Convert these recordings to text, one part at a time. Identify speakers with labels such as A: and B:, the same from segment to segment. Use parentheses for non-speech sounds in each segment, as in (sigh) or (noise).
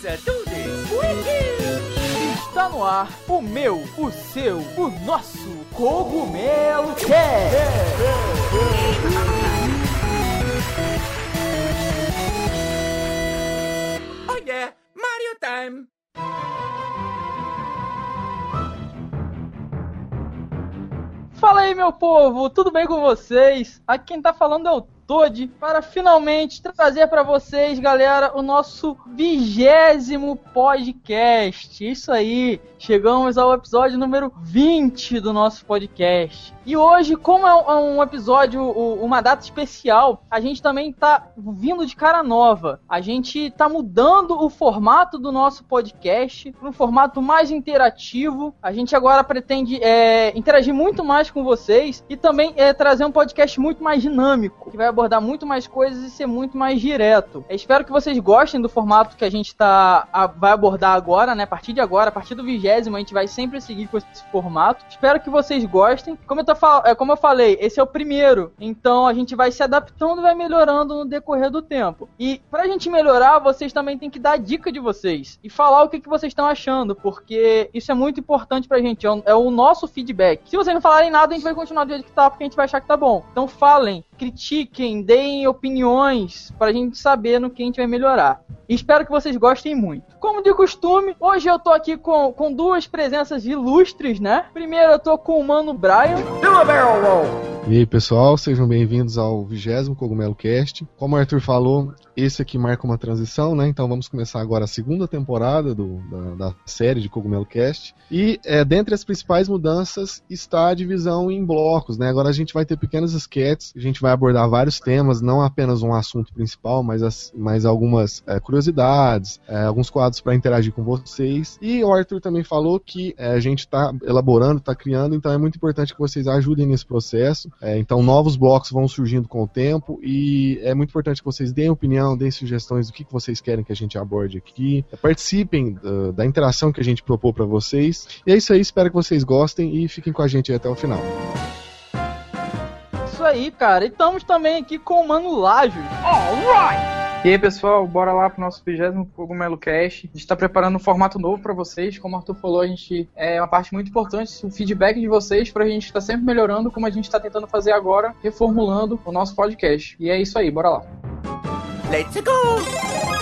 A: Pizza.
B: Está no ar o meu, o seu, o nosso Cogumelo Cast.
A: Oh yeah, Mario Time.
B: Fala aí, meu povo, tudo bem com vocês? Aqui quem tá falando é o Todd para finalmente trazer para vocês, galera, o nosso vigésimo podcast. Isso aí, chegamos ao episódio número 20 do nosso podcast. E hoje, como é um episódio, uma data especial, a gente também tá vindo de cara nova. A gente tá mudando o formato do nosso podcast para um formato mais interativo. A gente agora pretende é, interagir muito mais com vocês e também é, trazer um podcast muito mais dinâmico, que vai muito mais coisas e ser muito mais direto. Eu espero que vocês gostem do formato que a gente tá, a, vai abordar agora, né? A partir de agora, a partir do vigésimo, a gente vai sempre seguir com esse formato. Espero que vocês gostem. Como eu, tô, é, como eu falei, esse é o primeiro. Então a gente vai se adaptando e vai melhorando no decorrer do tempo. E pra gente melhorar, vocês também têm que dar dica de vocês e falar o que, que vocês estão achando, porque isso é muito importante pra gente. É o, é o nosso feedback. Se vocês não falarem nada, a gente vai continuar do jeito que tá, porque a gente vai achar que tá bom. Então falem, critiquem, deem opiniões para a gente saber no que a gente vai melhorar. E espero que vocês gostem muito. Como de costume, hoje eu tô aqui com, com duas presenças ilustres, né? Primeiro eu tô com o Mano Brian.
C: E aí, pessoal, sejam bem-vindos ao vigésimo Cogumelo Cast. Como o Arthur falou, esse aqui marca uma transição, né? Então vamos começar agora a segunda temporada do, da, da, série de Cogumelo Cast. E é, dentre as principais mudanças está a divisão em blocos, né? Agora a gente vai ter pequenos sketches, a gente vai abordar vários temas, não apenas um assunto principal, mas, as, mas algumas é, curiosidades, é, alguns quadros para interagir com vocês. E o Arthur também falou que é, a gente está elaborando, está criando, então é muito importante que vocês ajudem nesse processo. É, então novos blocos vão surgindo com o tempo e é muito importante que vocês deem opinião, deem sugestões do que, que vocês querem que a gente aborde aqui. Participem uh, da interação que a gente propôs para vocês. E é isso aí, espero que vocês gostem e fiquem com a gente até o final.
B: Isso aí, cara. E estamos também aqui com o Mano Lajos. Alright!
D: E aí, pessoal, bora lá pro nosso 20 Cogumelo Cast. A gente tá preparando um formato novo para vocês. Como o Arthur falou, a gente é uma parte muito importante, o feedback de vocês pra gente estar tá sempre melhorando, como a gente tá tentando fazer agora, reformulando o nosso podcast. E é isso aí, bora lá.
A: Let's go!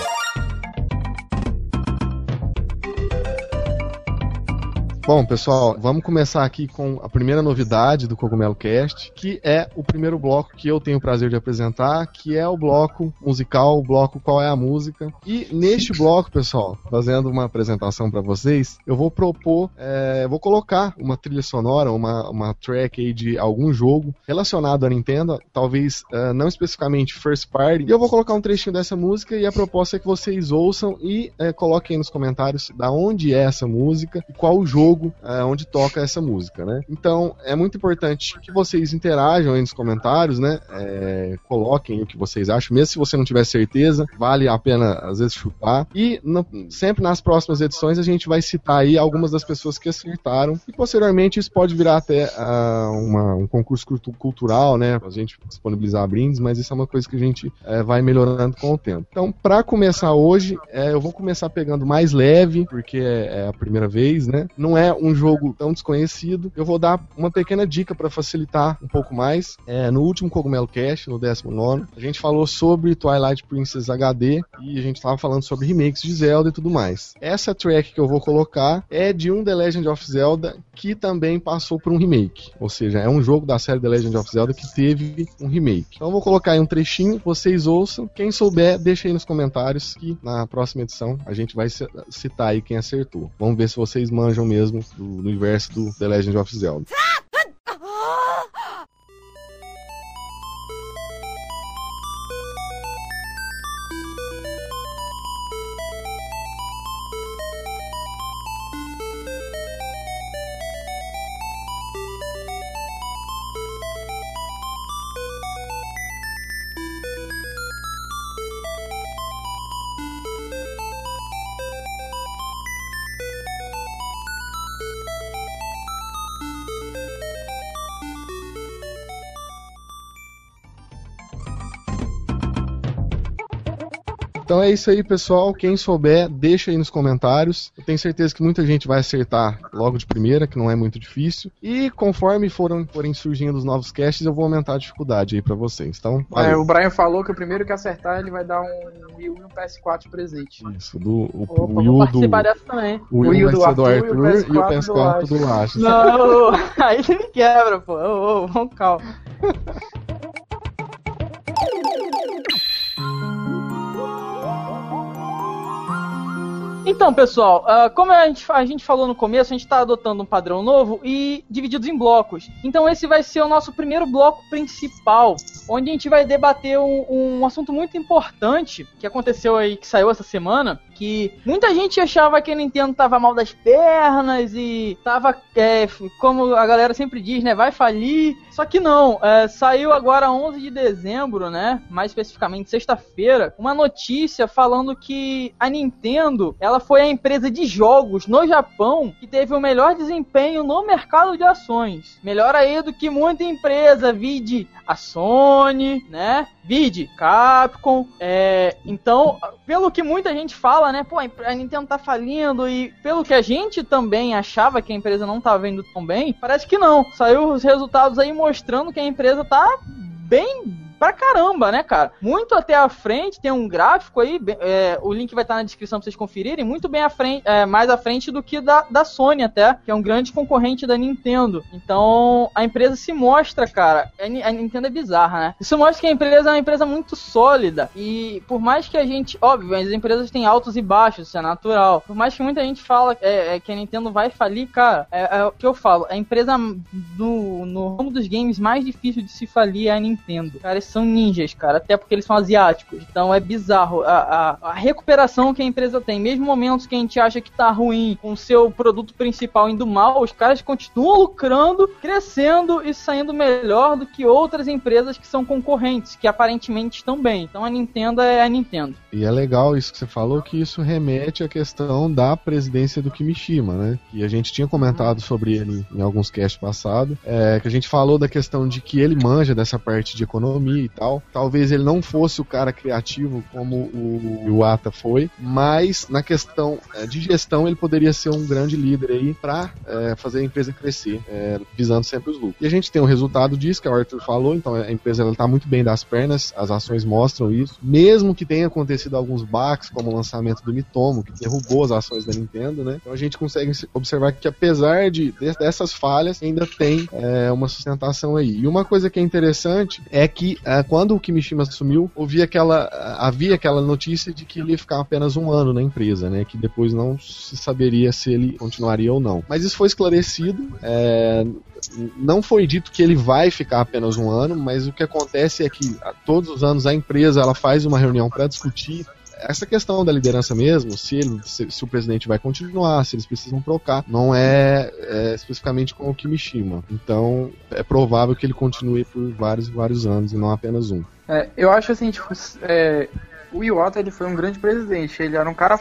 C: Bom, pessoal, vamos começar aqui com a primeira novidade do Cogumelo Cast, que é o primeiro bloco que eu tenho o prazer de apresentar, que é o bloco musical, o bloco Qual é a Música. E neste bloco, pessoal, fazendo uma apresentação para vocês, eu vou propor, é, vou colocar uma trilha sonora, uma, uma track aí de algum jogo relacionado à Nintendo, talvez uh, não especificamente first party, e eu vou colocar um trechinho dessa música e a proposta é que vocês ouçam e uh, coloquem nos comentários da onde é essa música e qual o jogo jogo é, onde toca essa música, né? Então é muito importante que vocês interajam aí nos comentários, né? É, coloquem o que vocês acham, mesmo se você não tiver certeza, vale a pena às vezes chutar. E no, sempre nas próximas edições a gente vai citar aí algumas das pessoas que acertaram e posteriormente isso pode virar até uh, uma, um concurso cultural, né? Pra gente disponibilizar brindes, mas isso é uma coisa que a gente é, vai melhorando com o tempo. Então, para começar hoje, é, eu vou começar pegando mais leve, porque é, é a primeira vez, né? Não é um jogo tão desconhecido. Eu vou dar uma pequena dica para facilitar um pouco mais. É, no último Cogumelo Cast, no 19, a gente falou sobre Twilight Princess HD e a gente estava falando sobre remakes de Zelda e tudo mais. Essa track que eu vou colocar é de um The Legend of Zelda que também passou por um remake. Ou seja, é um jogo da série The Legend of Zelda que teve um remake. Então eu vou colocar aí um trechinho, vocês ouçam. Quem souber, deixa aí nos comentários que na próxima edição a gente vai citar aí quem acertou. Vamos ver se vocês manjam mesmo do, do universo do The Legend of Zelda. É isso aí, pessoal. Quem souber, deixa aí nos comentários. Eu tenho certeza que muita gente vai acertar logo de primeira, que não é muito difícil. E conforme foram, forem surgindo os novos casts, eu vou aumentar a dificuldade aí para vocês. Então,
D: é, o Brian falou que o primeiro que acertar, ele vai dar um Wii U e um PS4 de presente.
C: Isso, do, o,
B: Opa, o Wii U do... dessa também.
C: O Wii U do Arthur, do Arthur e o PS4 do Lacho.
B: Não, (laughs) aí ele me quebra, pô. Ô, ô, vamos calma. (laughs) Então, pessoal, uh, como a gente, a gente falou no começo, a gente está adotando um padrão novo e divididos em blocos. Então, esse vai ser o nosso primeiro bloco principal, onde a gente vai debater um, um assunto muito importante que aconteceu aí, que saiu essa semana, que muita gente achava que a Nintendo tava mal das pernas e tava, é, como a galera sempre diz, né, vai falir. Só que não, é, saiu agora 11 de dezembro, né, mais especificamente sexta-feira, uma notícia falando que a Nintendo, ela foi a empresa de jogos no Japão que teve o melhor desempenho no mercado de ações. Melhor aí do que muita empresa, vide a Sony, né, vide Capcom. É, então, pelo que muita gente fala, né? Pô, a Nintendo tá falindo e pelo que a gente também achava que a empresa não tava vendo tão bem, parece que não. Saiu os resultados aí mostrando que a empresa tá bem pra caramba, né, cara? Muito até à frente, tem um gráfico aí, é, o link vai estar na descrição pra vocês conferirem, muito bem à frente, é, mais à frente do que da, da Sony até, que é um grande concorrente da Nintendo. Então, a empresa se mostra, cara, a, a Nintendo é bizarra, né? Isso mostra que a empresa é uma empresa muito sólida e por mais que a gente, óbvio, as empresas têm altos e baixos, isso é natural. Por mais que muita gente fala é, é, que a Nintendo vai falir, cara, é, é, o que eu falo, a empresa no, no ramo dos games mais difícil de se falir é a Nintendo. Cara, são ninjas, cara, até porque eles são asiáticos. Então é bizarro a, a, a recuperação que a empresa tem. Mesmo momentos que a gente acha que tá ruim, com o seu produto principal indo mal, os caras continuam lucrando, crescendo e saindo melhor do que outras empresas que são concorrentes, que aparentemente estão bem. Então a Nintendo é a Nintendo.
C: E é legal isso que você falou, que isso remete à questão da presidência do Kimishima, né? Que a gente tinha comentado sobre ele em alguns casts passados, é, que a gente falou da questão de que ele manja dessa parte de economia e tal. Talvez ele não fosse o cara criativo como o Iwata foi, mas na questão é, de gestão ele poderia ser um grande líder aí para é, fazer a empresa crescer, é, visando sempre os lucros. E a gente tem o um resultado disso que o Arthur falou, então a empresa está muito bem das pernas, as ações mostram isso. Mesmo que tenha acontecido alguns baques, como o lançamento do Mitomo, que derrubou as ações da Nintendo, né? Então a gente consegue observar que apesar de, dessas falhas, ainda tem é, uma sustentação aí. E uma coisa que é interessante é que quando o Kimishima assumiu, aquela, havia aquela notícia de que ele ia ficar apenas um ano na empresa, né? Que depois não se saberia se ele continuaria ou não. Mas isso foi esclarecido. É, não foi dito que ele vai ficar apenas um ano, mas o que acontece é que todos os anos a empresa ela faz uma reunião para discutir essa questão da liderança mesmo, se, ele, se, se, o presidente vai continuar, se eles precisam trocar, não é, é, especificamente com o Kimishima. Então, é provável que ele continue por vários vários anos e não apenas um.
D: É, eu acho assim, tipo, é, o Iwata ele foi um grande presidente, ele era um cara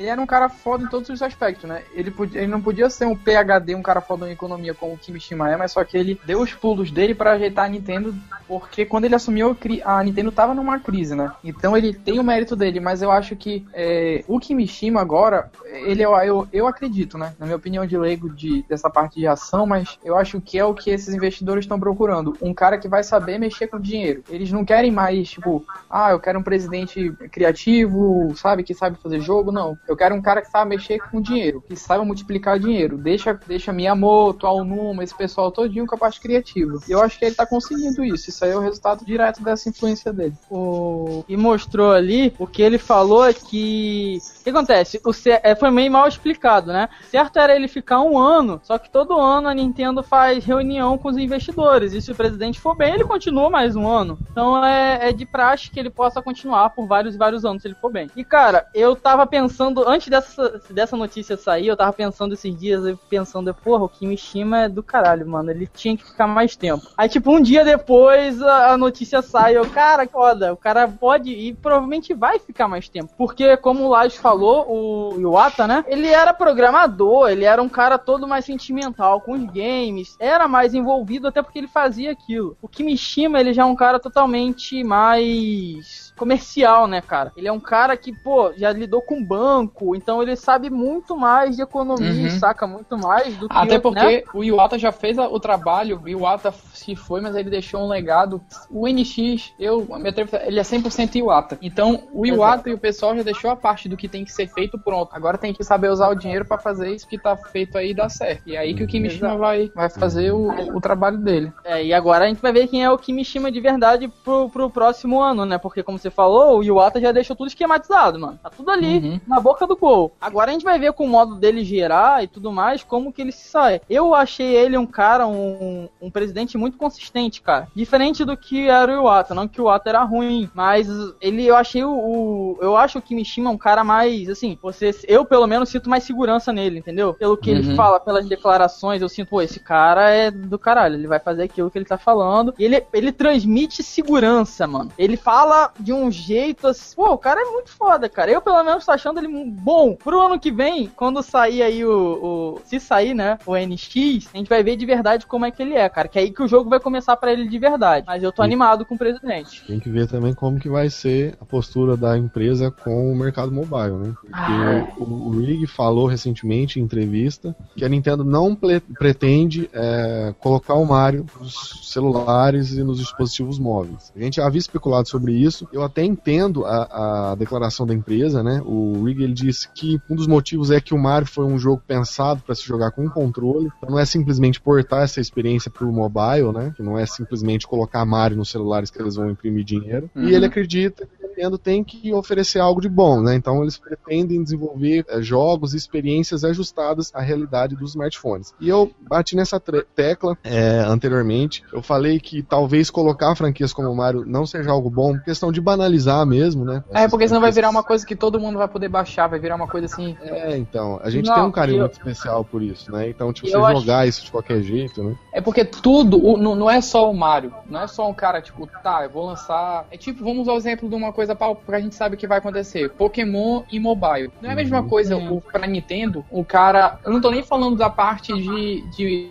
D: ele era um cara foda em todos os aspectos, né? Ele, podia, ele não podia ser um PhD, um cara foda em economia como o Kimishima é, mas só que ele deu os pulos dele para ajeitar a Nintendo, porque quando ele assumiu a Nintendo tava numa crise, né? Então ele tem o mérito dele, mas eu acho que é, o Kimishima agora, ele é eu, eu acredito, né? Na minha opinião de leigo de, dessa parte de ação, mas eu acho que é o que esses investidores estão procurando. Um cara que vai saber mexer com dinheiro. Eles não querem mais, tipo, ah, eu quero um presidente criativo, sabe, que sabe fazer jogo, não. Eu quero um cara que sabe mexer com dinheiro, que saiba multiplicar dinheiro. Deixa, deixa Miyamoto, Aonuma, esse pessoal todinho com a parte criativa. E eu acho que ele tá conseguindo isso. Isso aí é o resultado direto dessa influência dele.
B: O... E mostrou ali, o que ele falou é que. O que acontece? O C... É, foi meio mal explicado, né? Certo era ele ficar um ano, só que todo ano a Nintendo faz reunião com os investidores. E se o presidente for bem, ele continua mais um ano. Então é, é de praxe que ele possa continuar por vários e vários anos se ele for bem. E cara, eu tava pensando antes dessa, dessa notícia sair, eu tava pensando esses dias, pensando, porra, o Kimishima é do caralho, mano. Ele tinha que ficar mais tempo. Aí, tipo, um dia depois a, notícia sai, eu, cara, foda, o cara pode e provavelmente vai ficar mais tempo. Porque, como o Lage falou, o Iwata, né? Ele era programador, ele era um cara todo mais sentimental com os games, era mais envolvido até porque ele fazia aquilo. O Kimishima, ele já é um cara totalmente mais comercial, né, cara? Ele é um cara que, pô, já lidou com banco, então ele sabe muito mais de economia,
D: Uhum.
B: saca muito mais do que
D: Até
B: eu,
D: porque
B: né?
D: o Iwata já fez o trabalho, o Iwata se foi, mas ele deixou um legado. O NX, eu, me atrevo a- ele é 100% Iwata. Então, o Iwata e o pessoal já deixou a parte do que tem que ser feito pronto. Agora tem que saber usar o dinheiro pra fazer isso que tá feito aí dar certo. E é aí que o Kimishima
B: Exato.
D: vai, vai fazer o, o trabalho dele.
B: É, e agora a gente vai ver quem é o Kimishima de verdade pro, pro próximo ano, né? Porque, como você falou, o Iwata já deixou tudo esquematizado, mano. Tá tudo ali,
D: Uhum.
B: na boca do gol. Agora a gente vai ver com o modo dele gerar e tudo mais, como que ele se sai. Eu achei ele um cara, um, um presidente muito consistente, cara. Diferente do que era o Iwata. Não que o Iwata era ruim, mas ele, eu achei o, o- Eu acho o Kimishima um cara mais, assim, você, eu pelo menos sinto mais segurança nele, entendeu? Pelo que ele
D: Uhum.
B: fala, pelas declarações, eu sinto, pô, esse cara é do caralho, ele vai fazer aquilo que ele tá falando. E ele, ele transmite segurança, mano. Ele fala de um jeito assim, pô, o cara é muito foda, cara. Eu pelo menos tô achando ele bom. Pro ano que vem, quando sair aí o, o- se sair, né, o NX, a gente vai ver de verdade como é que ele é, cara. Que é aí que o jogo vai começar pra ele de verdade. Mas eu tô animado com o presidente.
C: Tem que ver também como que vai ser a postura da empresa com o mercado mobile, né? Porque
B: Ah.
C: o, o Rig falou recentemente em entrevista que a Nintendo não pretende é, colocar o Mario nos celulares e nos dispositivos móveis. A gente havia especulado sobre isso. Eu até entendo a, a declaração da empresa, né? O Rig ele disse que um dos motivos é que o Mario foi um jogo pensado para se jogar com um controle. Então não é simplesmente portar essa experiência para o mobile, né? Que não é simplesmente colocar Mario nos celulares que eles vão imprimir dinheiro.
D: Uhum.
C: E ele acredita que Nintendo tem que oferecer algo de bom, né? Então eles pretendem desenvolver eh, jogos e experiências ajustadas à realidade dos smartphones. E eu bati nessa tecla eh, anteriormente. Eu falei que talvez colocar franquias como o Mario não seja algo bom, questão de banalizar mesmo, né?
D: É, porque senão vai virar uma coisa que todo mundo vai poder baixar, vai virar uma coisa assim.
C: É, então, a gente
B: Não,
C: tem um carinho
B: eu-
C: muito especial por isso, né? Então, tipo,
B: Eu
C: você
B: acho-
C: jogar isso de qualquer jeito, né?
D: É porque tudo, o- não, não é só o Mario, não é só um cara, tipo, tá, eu vou lançar. É tipo, vamos usar o exemplo de uma coisa pra, pra gente sabe o que vai acontecer: Pokémon e mobile. Não é a mesma
C: Uhum.
D: coisa
B: Sim.
D: o, pra Nintendo, o cara. Eu não tô nem falando da parte de, de,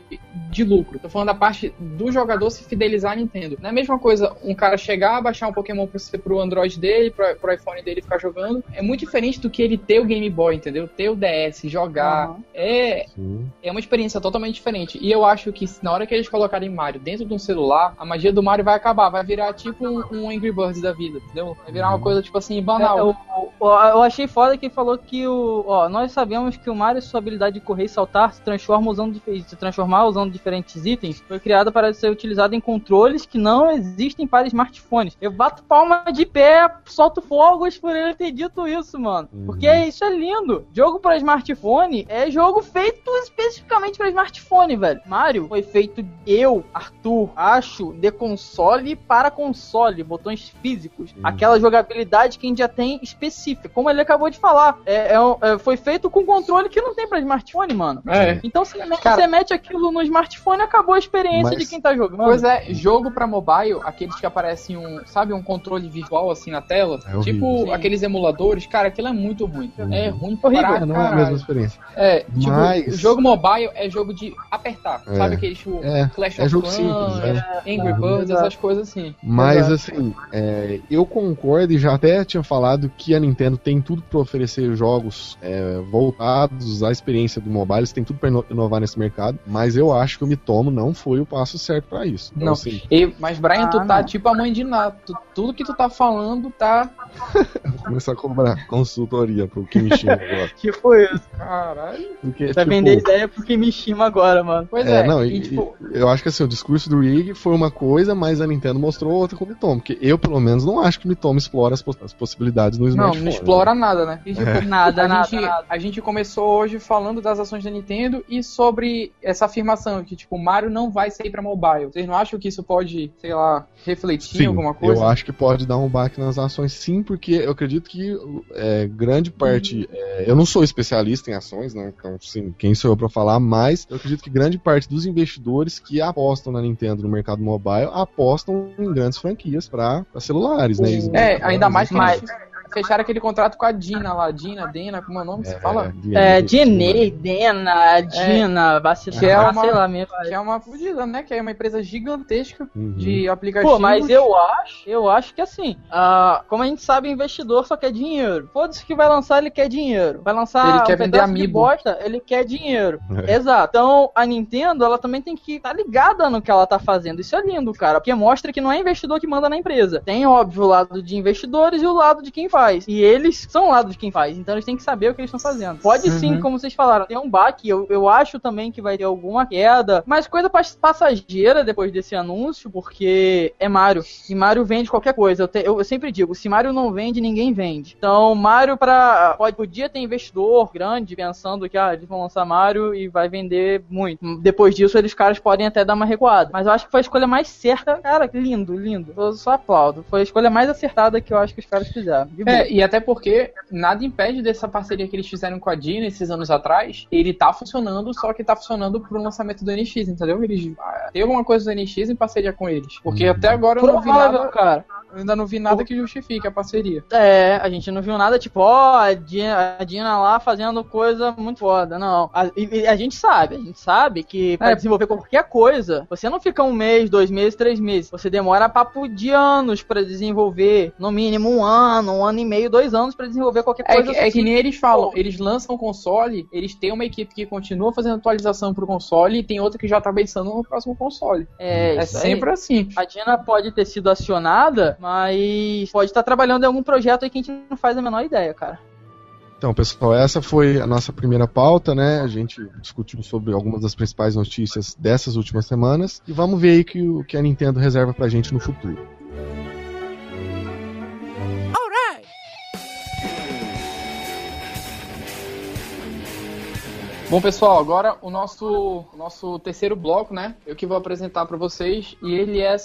D: de lucro, tô falando da parte do jogador se fidelizar à Nintendo. Não é a mesma coisa um cara chegar, baixar um Pokémon pro, pro Android dele, pro, pro iPhone dele e ficar jogando. É muito diferente do que ele ter o Game Boy, entendeu? Ter o DS, jogar.
B: Aham.
D: É,
C: Sim.
D: é uma experiência totalmente diferente. E eu acho que na hora que eles colocarem Mario dentro de um celular, a magia do Mario vai acabar. Vai virar tipo um, um Angry Birds da vida, entendeu? Vai virar uma coisa tipo assim,
B: É,
D: banal.
B: eu, eu- achei foda que falou que o. Ó, nós sabemos que o Mario, sua habilidade de correr e saltar, se transforma usando se transformar usando diferentes itens, foi criada para ser utilizada em controles que não existem para smartphones. Eu bato palma de pé, solto fogos por ele ter dito isso, mano.
C: Uhum.
B: Porque isso é lindo. Jogo para smartphone é jogo feito especificamente para smartphone, velho. Mario foi feito eu, Arthur, acho, de console para console, botões físicos.
C: Uhum.
B: Aquela jogabilidade que a gente já tem específica, como ele acabou de falar. É, é é, foi feito com controle que não tem para smartphone, mano.
D: É.
B: Então você mete,
D: Cara-
B: você mete aquilo no smartphone acabou a experiência
C: Mas-
B: de quem tá jogando.
D: Pois é, jogo pra mobile, aqueles que aparecem um, sabe, um controle virtual assim na tela,
C: É
D: tipo
B: Sim.
D: aqueles emuladores, cara, aquilo é muito ruim.
C: Uhum.
D: É ruim
B: Horrível,
D: pra
C: não é a
D: caralho.
C: mesma experiência.
D: É, tipo,
C: Mas-
D: o jogo mobile é jogo de apertar,
C: É.
D: sabe aquele tipo
C: É,
D: Clash
C: é
D: of
C: jogo
D: Clans,
C: simples, né?
D: Angry. Birds, essas coisas assim.
C: Mas
B: Exato.
C: assim, é, eu concordo e já até tinha falado que a Nintendo tem tudo para oferecer jogos é, voltados à experiência do mobile, eles têm tudo para inovar nesse mercado, mas eu acho que o Mitomo não foi o passo certo para isso. Então,
D: Não.
C: assim,
D: E, mas, Brian, tu
B: Ah,
D: tá
B: não.
D: tipo a mãe de Nato. Tu- Tudo que tu tá falando tá. (laughs)
C: vou começar a cobrar consultoria pro Kimishima agora. (laughs)
B: Tipo isso.
D: Caralho.
C: Porque,
B: Vai
C: tipo,
B: vender ideia pro Kimishima agora, mano.
D: Pois
C: É,
D: é,
C: não,
D: e,
C: e,
D: tipo,
C: eu acho que assim, o discurso do Rig foi uma coisa, mas a Nintendo mostrou outra com o Mitomo, porque eu, pelo menos, não acho que o Mitomo explora as, as possibilidades no
D: não,
C: smartphone.
D: Não explora nada, né? Tipo,
B: Nada,
D: a,
B: nada,
D: gente,
B: nada.
D: a gente começou hoje falando das ações da Nintendo e sobre essa afirmação que, tipo, o Mario não vai sair pra mobile. Vocês não acham que isso pode, sei lá, refletir em
C: Sim,
D: alguma coisa?
C: eu acho que pode dar um baque nas ações, sim, porque eu acredito que é, grande parte. é, eu não sou especialista em ações, né? Então, sim, quem sou eu pra falar, mas eu acredito que grande parte dos investidores que apostam na Nintendo no mercado mobile apostam em grandes franquias pra pra celulares, né?
D: É, ainda mais que gente- fecharam aquele contrato com a Dina lá, Dina, Dena, como é o nome que você fala?
B: É, Dinei, Dena, Dina, vacilão,
D: Que é uma-
B: sei lá mesmo.
D: Que é uma fudida, né? Que é uma empresa gigantesca
C: Uhum.
D: de aplicativos.
B: Pô, mas eu acho, eu acho que assim, ah, como a gente sabe, investidor só quer dinheiro. Foda-se que vai lançar, ele quer dinheiro. Vai lançar
D: Ele
B: um
D: quer vender
B: pedaço de bosta, ele quer dinheiro.
C: É.
B: Exato. Então, a Nintendo, ela também tem que estar ligada no que ela tá fazendo. Isso é lindo, cara, porque mostra que não é investidor que manda na empresa. Tem, óbvio, o lado de investidores e o lado de quem faz. E eles são lado de quem faz, então eles têm que saber o que eles estão fazendo. Pode sim,
D: Uhum.
B: como vocês falaram, ter um baque, eu, eu acho também que vai ter alguma queda, mas coisa pas- passageira depois desse anúncio, porque é Mario. E Mario vende qualquer coisa. Eu, te- eu- eu sempre digo, se Mario não vende, ninguém vende. Então, Mario para pode podia ter investidor grande pensando que ah, eles vão lançar Mario e vai vender muito. Depois disso, eles caras podem até dar uma recuada. Mas eu acho que foi a escolha mais certa. Cara, lindo, lindo. Eu só aplaudo. Foi a escolha mais acertada que eu acho que os caras fizeram. Boa.
D: É, e até porque nada impede dessa parceria que eles fizeram com a Dina esses anos atrás, ele tá funcionando, só que tá funcionando pro lançamento do NX, entendeu? Eles ah, tem alguma coisa do NX em parceria com eles. Porque
C: Uhum.
D: até agora eu não vi nada,
B: cara.
D: Ainda não vi nada que justifique a parceria.
B: É, a gente não viu nada tipo, ó, a Dina, a Dina lá fazendo coisa muito foda. Não. A, e- a gente sabe, a gente sabe que pra
D: É.
B: desenvolver qualquer coisa, você não fica um mês, dois meses, três meses. Você demora papo de anos pra desenvolver. No mínimo um ano, um ano e meio, dois anos pra desenvolver qualquer
D: É
B: coisa
D: que, é que
B: assim.
D: nem eles falam, eles lançam o console, eles têm uma equipe que continua fazendo atualização pro console e tem outra que já tá pensando no próximo console.
B: É,
D: É
B: isso aí.
D: sempre assim.
B: A Dina pode ter sido acionada, mas pode estar trabalhando em algum projeto aí que a gente não faz a menor ideia, cara.
C: Então, pessoal, essa foi a nossa primeira pauta, né? A gente discutiu sobre algumas das principais notícias dessas últimas semanas e vamos ver aí o que a Nintendo reserva pra gente no futuro.
D: Bom, pessoal, agora o nosso, nosso terceiro bloco, né? Eu que vou apresentar para vocês e ele é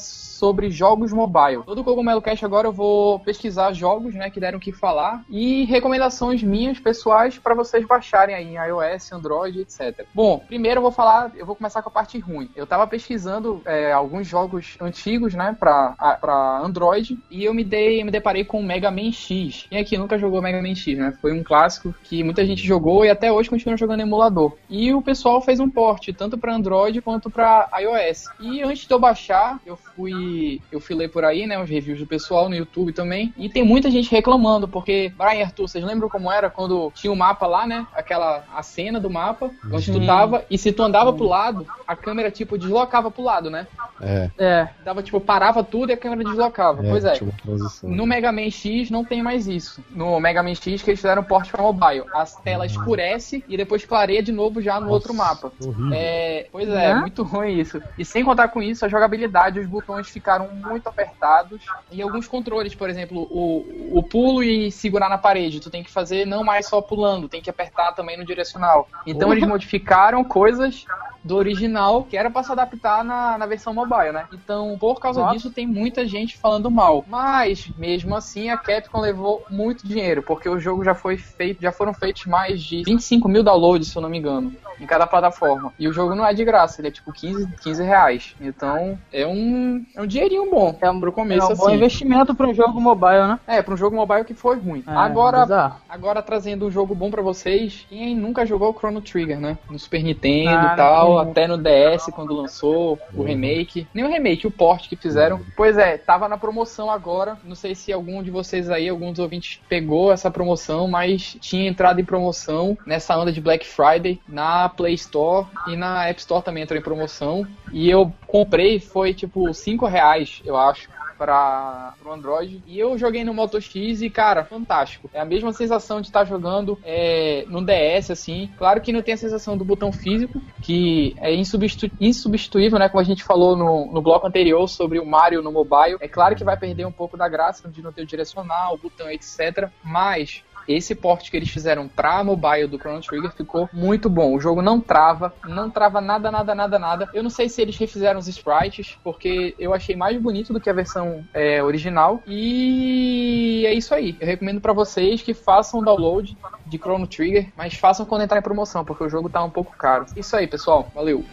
D: sobre jogos mobile. Todo o Cogumelo Cast agora eu vou pesquisar jogos, né, que deram o que falar e recomendações minhas pessoais para vocês baixarem aí em iOS, Android, etc. Bom, primeiro eu vou falar, eu vou começar com a parte ruim. Eu tava pesquisando é, alguns jogos antigos, né, para para Android e eu me dei, me deparei com o Mega Man X. Quem aqui nunca jogou Mega Man X, né? Foi um clássico que muita gente jogou e até hoje continua jogando em emulador. E o pessoal fez um port tanto para Android quanto para iOS. E antes de eu baixar, eu fui eu fui ler por aí, né, os reviews do pessoal no YouTube também. E tem muita gente reclamando porque Brian Arthur, vocês lembram como era quando tinha o mapa lá, né? Aquela a cena do mapa onde tu tava e se tu andava pro lado, a câmera tipo deslocava pro lado, né?
C: É,
B: É.
D: Dava tipo parava tudo e a câmera deslocava.
C: é,
D: pois é.
C: transição.
D: No Mega Man X não tem mais isso. No Mega Man X que eles fizeram porte para mobile. A tela escurece e depois clareia de novo já no outro mapa. É, pois é,
B: Né?
D: muito (laughs) ruim isso. E sem contar com isso, a jogabilidade, os botões ficaram muito apertados. E alguns controles, por exemplo, o, o pulo e segurar na parede, tu tem que fazer não mais só pulando, tem que apertar também no direcional. Então eles modificaram coisas do original que era pra se adaptar na, na versão mobile, né? Então, por causa
B: Nossa.
D: disso, tem muita gente falando mal. Mas, mesmo assim, a Capcom levou muito dinheiro, porque o jogo já foi feito, já foram feitos mais de 25 mil downloads, se eu não me engano, em cada plataforma. E o jogo não é de graça, ele é tipo 15, 15 reais. Então, é um, é um dinheirinho bom
B: É um,
D: pro
B: é
D: começo,
B: um bom
D: assim.
B: investimento para um jogo mobile, né?
D: É, pra um jogo mobile que foi ruim.
B: É,
D: Agora,
B: bizarro.
D: Agora trazendo um jogo bom pra vocês, quem nunca jogou o Chrono Trigger, né? No Super Nintendo
B: Ah,
D: e tal,
B: sim.
D: até no DS quando lançou o
C: Uhum.
D: remake. Nem o remake, o port que fizeram. Pois é, tava na promoção agora. Não sei se algum de vocês aí, alguns ouvintes, pegou essa promoção, mas tinha entrado em promoção nessa onda de Black Friday na Play Store e na App Store também entrou em promoção. E eu comprei, foi tipo 5 reais, eu acho para o Android. E eu joguei no Moto X e, cara, fantástico. É a mesma sensação de estar jogando é, no DS, assim. Claro que não tem a sensação do botão físico, que é insubstitu insubstituível, né? Como a gente falou no, no bloco anterior sobre o Mario no mobile. É claro que vai perder um pouco da graça de não ter o direcional, o botão, etc. Mas esse port que eles fizeram pra mobile do Chrono Trigger ficou muito bom. O jogo não trava, não trava nada, nada, nada, nada. Eu não sei se eles refizeram os sprites, porque eu achei mais bonito do que a versão é, original. E é isso aí. Eu recomendo pra vocês que façam download de Chrono Trigger, mas façam quando entrar em promoção, porque o jogo tá um pouco caro. Isso aí, pessoal. Valeu.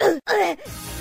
D: (laughs)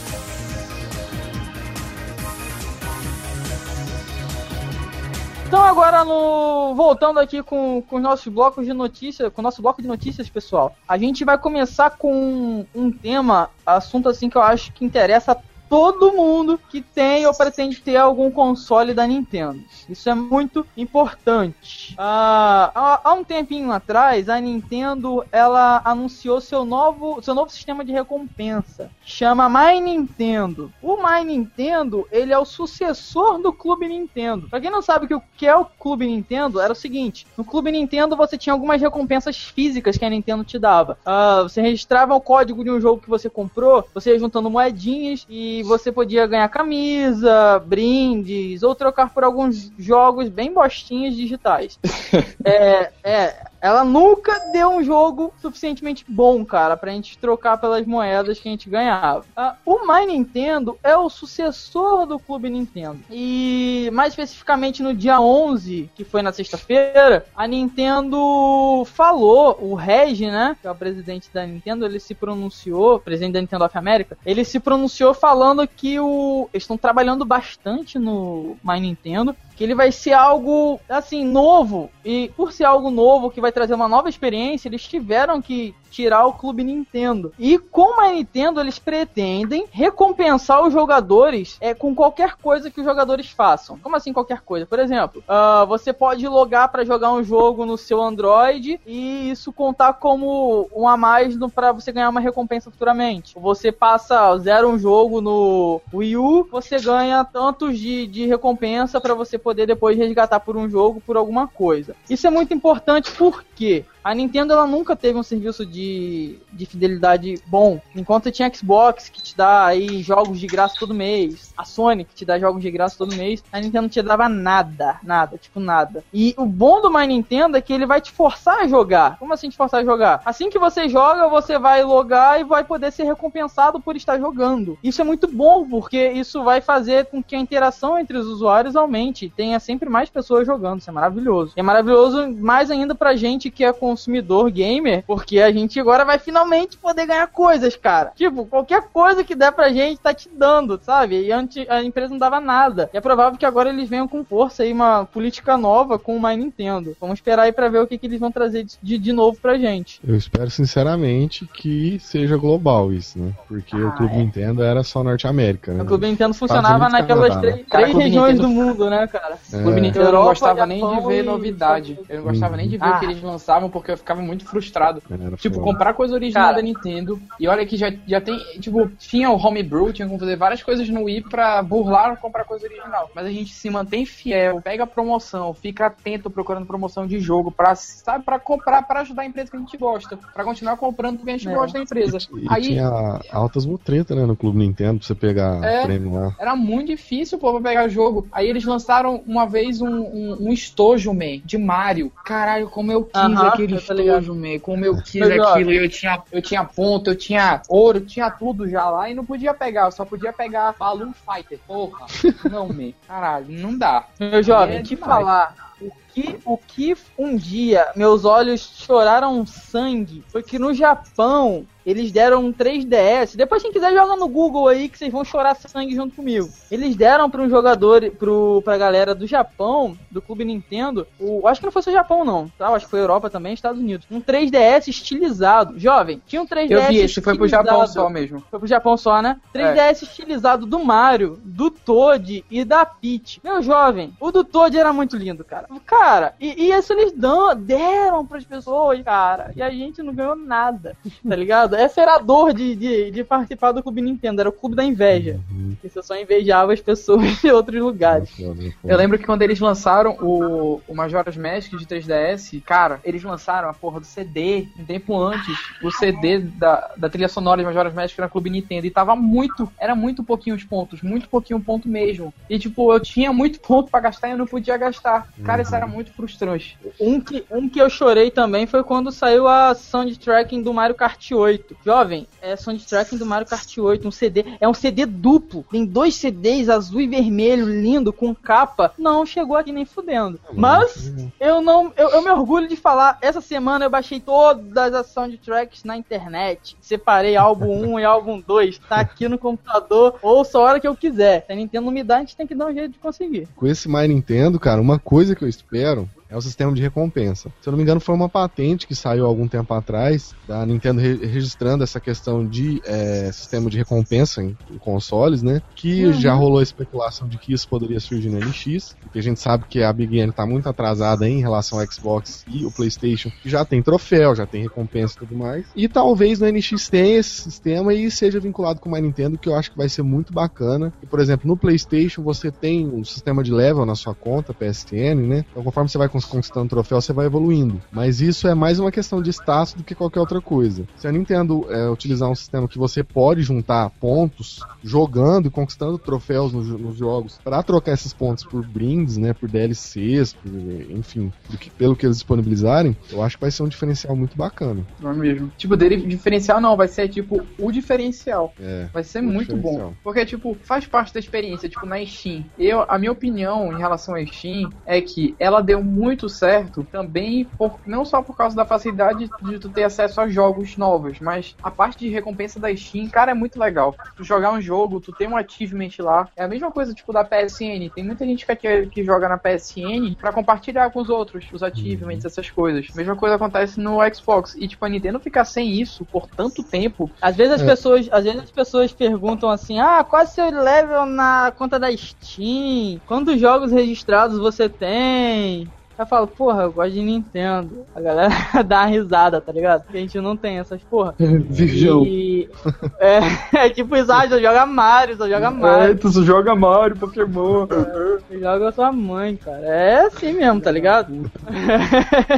B: agora no. Voltando aqui com, com os nossos blocos de notícias, com o nosso bloco de notícias, pessoal. A gente vai começar com um tema, assunto assim que eu acho que interessa todo mundo que tem ou pretende ter algum console da Nintendo. Isso é muito importante. Uh, há, há, um tempinho atrás, a Nintendo ela anunciou seu novo, seu novo sistema de recompensa, chama My Nintendo. O My Nintendo ele é o sucessor do Clube Nintendo. Para quem não sabe o que é o Clube Nintendo, era o seguinte: no Clube Nintendo você tinha algumas recompensas físicas que a Nintendo te dava. Uh, você registrava o código de um jogo que você comprou, você ia juntando moedinhas e você podia ganhar camisa, brindes, ou trocar por alguns jogos bem bostinhos digitais. (laughs) é, é, ela nunca deu um jogo suficientemente bom, cara, pra gente trocar pelas moedas que a gente ganhava. Uh, o My Nintendo é o sucessor do Clube Nintendo. E mais especificamente no dia 11, que foi na sexta-feira, a Nintendo falou, o Reg, né, que é o presidente da Nintendo, ele se pronunciou, presidente da Nintendo of America, ele se pronunciou falando que o eles estão trabalhando bastante no My Nintendo que ele vai ser algo assim novo. E por ser algo novo que vai trazer uma nova experiência, eles tiveram que tirar o clube Nintendo. E com a Nintendo eles pretendem recompensar os jogadores é, com qualquer coisa que os jogadores façam. Como assim qualquer coisa? Por exemplo, uh, você pode logar para jogar um jogo no seu Android e isso contar como um a mais para você ganhar uma recompensa futuramente. Você passa zero um jogo no Wii U, você ganha tantos de, de recompensa para você poder depois resgatar por um jogo por alguma coisa. Isso é muito importante porque a Nintendo ela nunca teve um serviço de, de fidelidade bom. Enquanto tinha Xbox que te dá aí jogos de graça todo mês, a Sony que te dá jogos de graça todo mês, a Nintendo não te dava nada, nada, tipo nada. E o bom do My Nintendo é que ele vai te forçar a jogar. Como assim te forçar a jogar? Assim que você joga, você vai logar e vai poder ser recompensado por estar jogando. Isso é muito bom porque isso vai fazer com que a interação entre os usuários aumente, tenha sempre mais pessoas jogando. Isso é maravilhoso. E é maravilhoso mais ainda pra gente que é com consumidor gamer, porque a gente agora vai finalmente poder ganhar coisas, cara. Tipo, qualquer coisa que der pra gente tá te dando, sabe? E antes a empresa não dava nada. E é provável que agora eles venham com força aí uma política nova com o My Nintendo. Vamos esperar aí pra ver o que, que eles vão trazer de, de novo pra gente.
C: Eu espero sinceramente que seja global isso, né? Porque ah, o Clube é. Nintendo era só Norte América, né?
B: O Clube Nintendo funcionava naquelas três, né? três regiões Nintendo... do mundo, né, cara?
D: É. O Clube Nintendo eu não gostava nem de ver novidade. Eu não gostava nem de ver o que eles lançavam, porque eu ficava muito frustrado. Era tipo, foda. comprar coisa original Cara. da Nintendo. E olha que já, já tem, tipo, tinha o homebrew, tinha como fazer várias coisas no Wii pra burlar comprar coisa original. Mas a gente se mantém fiel, pega a promoção, fica atento procurando promoção de jogo pra, sabe, pra comprar, pra ajudar a empresa que a gente gosta. Pra continuar comprando porque a gente é. gosta da empresa.
C: E, Aí, tinha altas mutretas, né, no Clube Nintendo pra você pegar é, prêmio lá.
D: Era muito difícil, pô, pra pegar jogo. Aí eles lançaram uma vez um, um, um estojo, man, de Mario. Caralho, como eu quis uh -huh, aquele estojo estojo, man, como eu quis Mas, aquilo. Eu tinha, eu tinha ponto, eu tinha ouro, eu tinha tudo já lá e não podia pegar. Eu só podia pegar Balloon Fighter. Porra, (laughs) não, man. Caralho, não dá.
B: Meu jovem, é te falar o que, o que um dia meus olhos choraram sangue foi que no Japão eles deram um 3DS. Depois, quem quiser, joga no Google aí que vocês vão chorar sangue junto comigo. Eles deram para um jogador, pro, pra galera do Japão, do Clube Nintendo, o, acho que não foi só o Japão, não, tá? Acho que foi Europa também, Estados Unidos. Um 3DS estilizado. Jovem, tinha um 3DS.
D: Eu vi, esse foi pro Japão só mesmo.
B: Foi pro Japão só, né? 3DS é. estilizado do Mario, do Toad e da Peach. Meu jovem, o do Toad era muito lindo, cara. Cara, e, e isso eles dão, deram pras pessoas, cara. E a gente não ganhou nada, tá ligado? Ligado? Essa era a dor de, de, de, participar do Clube Nintendo, era o clube da inveja. Uhum. Você só invejava as pessoas (laughs) de outros lugares.
D: Eu lembro que quando eles lançaram o, o Majora's Mask de 3DS, cara, eles lançaram a porra do CD um tempo antes, o CD da, da trilha sonora de Majora's Mask na Clube Nintendo, e tava muito, era muito pouquinho os pontos, muito pouquinho ponto mesmo. E tipo, eu tinha muito ponto para gastar e eu não podia gastar. Cara, uhum. isso era muito frustrante.
B: Um que, um que eu chorei também foi quando saiu a soundtracking do Mario Kart 8 8. Jovem, é soundtrack do Mario Kart 8, um CD. É um CD duplo. Tem dois CDs, azul e vermelho, lindo, com capa. Não chegou aqui nem fudendo. Mas eu não. Eu, eu me orgulho de falar. Essa semana eu baixei todas as soundtracks na internet. Separei álbum 1 e álbum 2. Tá aqui no computador. Ouço a hora que eu quiser. Se a Nintendo não me dá, a gente tem que dar um jeito de conseguir.
C: Com esse My Nintendo, cara, uma coisa que eu espero é o sistema de recompensa. Se eu não me engano, foi uma patente que saiu algum tempo atrás, da Nintendo re registrando essa questão de é, sistema de recompensa em, em consoles, né? Que uhum. já rolou a especulação de que isso poderia surgir no NX, porque a gente sabe que a Big N está muito atrasada em relação ao Xbox e o PlayStation, que já tem troféu, já tem recompensa e tudo mais. E talvez no NX tenha esse sistema e seja vinculado com a Nintendo, que eu acho que vai ser muito bacana. E, por exemplo, no PlayStation você tem um sistema de level na sua conta PSN, né? Então, conforme você vai conquistando troféu, você vai evoluindo. Mas isso é mais uma questão de status do que qualquer outra coisa. Se a Nintendo é, utilizar um sistema que você pode juntar pontos jogando e conquistando troféus nos, nos jogos para trocar esses pontos por brindes, né, por DLCs, por, enfim, que, pelo que eles disponibilizarem, eu acho que vai ser um diferencial muito bacana.
D: Não é mesmo? Tipo, dele diferencial não, vai ser tipo o diferencial. É, vai ser muito bom. Porque, tipo, faz parte da experiência, tipo, na Steam. Eu, a minha opinião em relação à Steam é que ela deu muito certo também, por, não só por causa da facilidade de tu ter acesso a jogos novos, mas a parte de recompensa da Steam, cara, é muito legal. Tu jogar um jogo, tu tem um achievement lá. É a mesma coisa, tipo, da PSN. Tem muita gente que, que joga na PSN para compartilhar com os outros os achievements, essas coisas. Mesma coisa acontece no Xbox. E, tipo, a Nintendo ficar sem isso por tanto tempo.
B: Às vezes as é. pessoas, às vezes as pessoas perguntam assim: "Ah, qual é seu level na conta da Steam? Quantos jogos registrados você tem?" Eu falo, porra, eu gosto de Nintendo. A galera (laughs) dá uma risada, tá ligado? Porque a gente não tem essas porra. (laughs)
C: Virgão.
B: E... (laughs) É, é tipo isso, ah, só joga Mario, só joga Mario. É,
C: tu só joga Mario, Pokémon.
B: Tu joga a sua mãe, cara. É assim mesmo, tá ligado?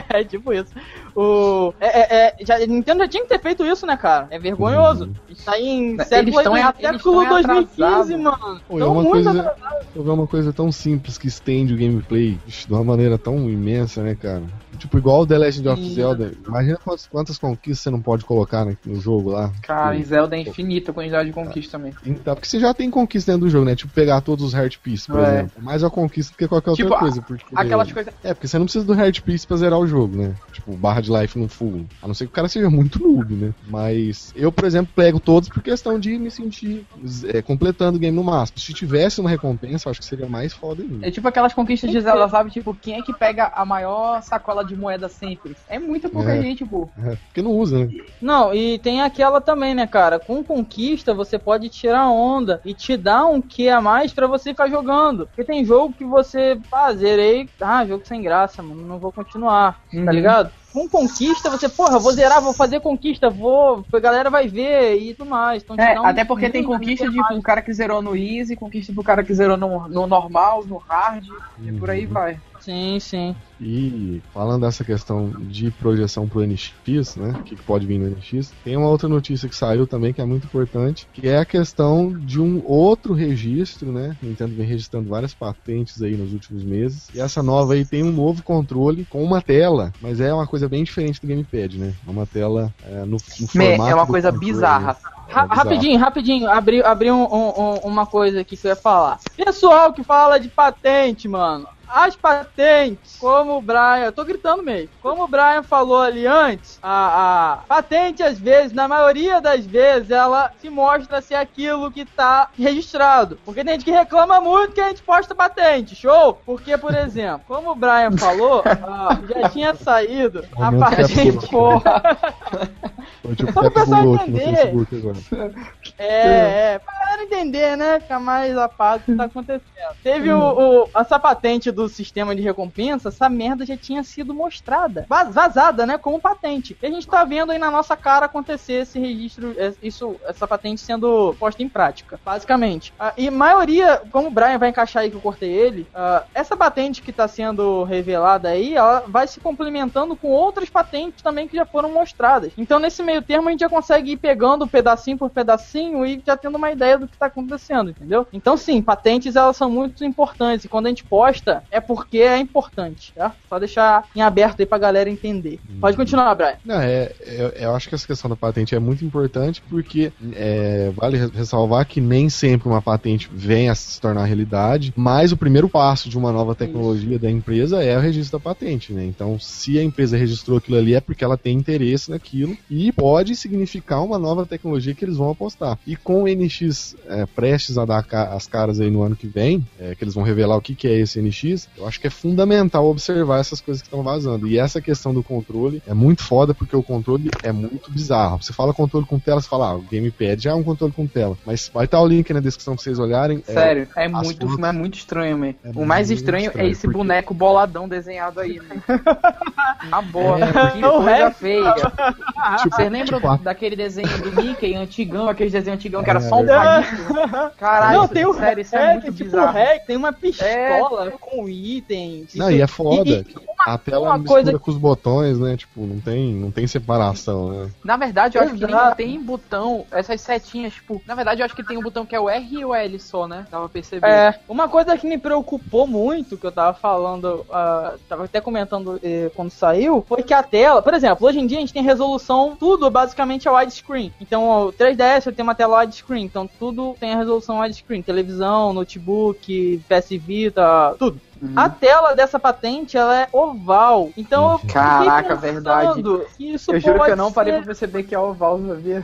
B: é tipo isso. O, é, é, é, já, Nintendo já tinha que ter feito isso, né, cara? É vergonhoso. Uhum. Isso aí em século,
D: estão em, século 2015,
B: mano.
C: Pô, é uma coisa, é uma coisa tão simples que estende o gameplay de uma maneira tão imensa, né, cara? Tipo, igual o The Legend of Sim. Zelda. Imagina quantas, quantas, conquistas você não pode colocar né, no jogo lá.
D: Cara, em Zelda é infinita a quantidade de conquistas também.
C: Então, porque você já tem conquista dentro do jogo, né? Tipo, pegar todos os Heart Piece, por é. exemplo. Mais a conquista do que qualquer tipo, outra coisa. Porque...
D: Aquelas coisas.
C: É, porque você não precisa do Heart Piece pra zerar o jogo, né? Tipo, barra de life no full. A não ser que o cara seja muito noob, né? Mas eu, por exemplo, pego todos por questão de me sentir é, completando o game no máximo. Se tivesse uma recompensa, eu acho que seria mais foda ainda.
D: É tipo aquelas conquistas de Zelda, sabe? Tipo, quem é que pega a maior sacola de moeda sempre? É muita pouca é, gente, pô.
C: É, porque não usa, né?
B: Não, e tem aquela também, né, cara? Com conquista você pode tirar onda e te dar um que a mais para você ficar jogando. Porque tem jogo que você, ah, zerei, ah, jogo sem graça, mano, não vou continuar, tá uhum. tá ligado? Com conquista, você, porra, vou zerar, vou fazer conquista, vou, a galera vai ver e tudo mais. Então,
D: é, um até porque tem conquista de um cara que zerou no easy, conquista pro cara que zerou no, no normal, no hard, uhum. e por aí vai.
B: Sim, sim.
C: E falando dessa questão de projeção pro NX, né? O que pode vir no NX, tem uma outra notícia que saiu também que é muito importante, que é a questão de um outro registro, né? Nintendo vem registrando várias patentes aí nos últimos meses. E essa nova aí tem um novo controle com uma tela, mas é uma coisa bem diferente do gamepad, né? É uma tela é, no, no formato.
D: É uma coisa controle, bizarra.
B: É rapidinho, rapidinho, abri, abri um, um, uma coisa aqui que eu ia falar. Pessoal que fala de patente, mano as patentes, como o Brian, eu tô gritando mesmo, como o Brian falou ali antes, a, a patente às vezes, na maioria das vezes, ela se mostra ser aquilo que tá registrado. Porque tem gente que reclama muito que a gente posta patente, show? Porque, por exemplo, como o Brian falou, (laughs) já tinha saído a patente, (laughs) porra. Só pra pessoal entender. É, é, pra galera entender, né? Ficar mais a paz do que tá acontecendo. Teve o, o, essa patente do sistema de recompensa, essa merda já tinha sido mostrada, vazada, né? Como patente. E a gente tá vendo aí na nossa cara acontecer esse registro, é, isso, essa patente sendo posta em prática, basicamente. Uh, e maioria, como o Brian vai encaixar aí que eu cortei ele, uh, essa patente que tá sendo revelada aí, ela vai se complementando com outras patentes também que já foram mostradas. Então, nesse meio termo, a gente já consegue ir pegando pedacinho por pedacinho e já tendo uma ideia do que tá acontecendo, entendeu? Então sim, patentes elas são muito importantes e quando a gente posta é porque é importante, tá? Só deixar em aberto aí pra galera entender. Pode continuar, Brian.
C: Não, é, é- eu acho que essa questão da patente é muito importante porque é, vale re- ressalvar que nem sempre uma patente vem a se tornar realidade, mas o primeiro passo de uma nova tecnologia da empresa é o registro da patente, né? Então, se a empresa registrou aquilo ali é porque ela tem interesse naquilo e pode significar uma nova tecnologia que eles vão apostar. E com o NX é, prestes a dar as caras aí no ano que vem, é, que eles vão revelar o que, que é esse NX, eu acho que é fundamental observar essas coisas que estão vazando. E essa questão do controle é muito foda porque o controle é muito bizarro. Você fala controle com tela, você fala, ah, o gamepad já é um controle com tela. Mas vai estar o link na descrição pra vocês olharem. É,
D: Sério, é
C: as
D: muito,
C: fotos-
D: é muito estranho, man.
C: É
D: o mais estranho,
C: estranho,
D: é esse
C: porque-
D: boneco boladão desenhado aí, né? (laughs) Na boa,
C: É,
D: que coisa
B: resto-
D: feia.
C: tipo,
D: Vocês lembram
C: tipo, a-
D: daquele desenho do Mickey antigão, aquele desenho antigão que era
C: É,
D: só um palito? (laughs) Caralho,
B: não, tem o
D: sério, isso é muito
B: tipo
D: bizarro.
B: o hack, tem uma pistola com itens.
C: Não,
B: isso-
C: e é foda.
B: e-
C: que a tela
B: uma
C: mistura
B: coisa-
C: com os botões, né? Tipo, não tem, não tem separação, né?
D: Na verdade, eu acho que nem
B: Exato.
D: tem botão, essas setinhas, tipo. Na verdade, eu acho que tem um botão que é o R e o L só, né? Dava pra perceber.
B: É, uma coisa que me preocupou muito, que eu tava falando, ah, tava até comentando eh, quando saiu, foi que a tela, por exemplo, hoje em dia a gente tem resolução, tudo basicamente é widescreen. Então o 3DS tem uma tela widescreen, então tudo tem a resolução widescreen, televisão, notebook, PS Vita, tudo.
D: Uhum.
B: A tela dessa patente, ela é oval. Então eu fiquei
D: Caraca,
B: pensando que isso
D: Eu juro que
B: pode
D: eu não parei
B: ser-
D: pra perceber que é oval, sabia?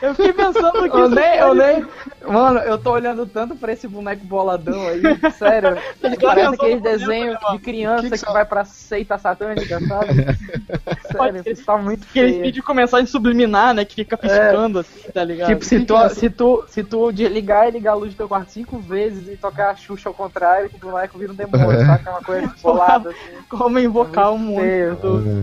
B: Eu fiquei pensando que
D: Eu
B: isso
D: nem, eu nem. Mano, eu tô olhando tanto pra esse boneco boladão aí, sério. (laughs) Ele parece
B: pensando
D: aquele desenho de criança
C: Que
D: que,
C: que
D: vai pra seita satânica, sabe? (laughs)
B: Pode
D: Sério,
B: ser.
D: isso tá muito
B: Aqueles
D: feio.
B: vídeos começarem a subliminar, né? Que fica piscando assim, tá ligado?
D: Tipo, se tu, se, tu, se tu de- ligar e ligar a luz do teu quarto cinco vezes e tocar a Xuxa ao contrário, o boneco vira um demônio,
C: É.
D: saca? Uma coisa (laughs) bolada, assim.
B: Como invocar o mundo
C: É.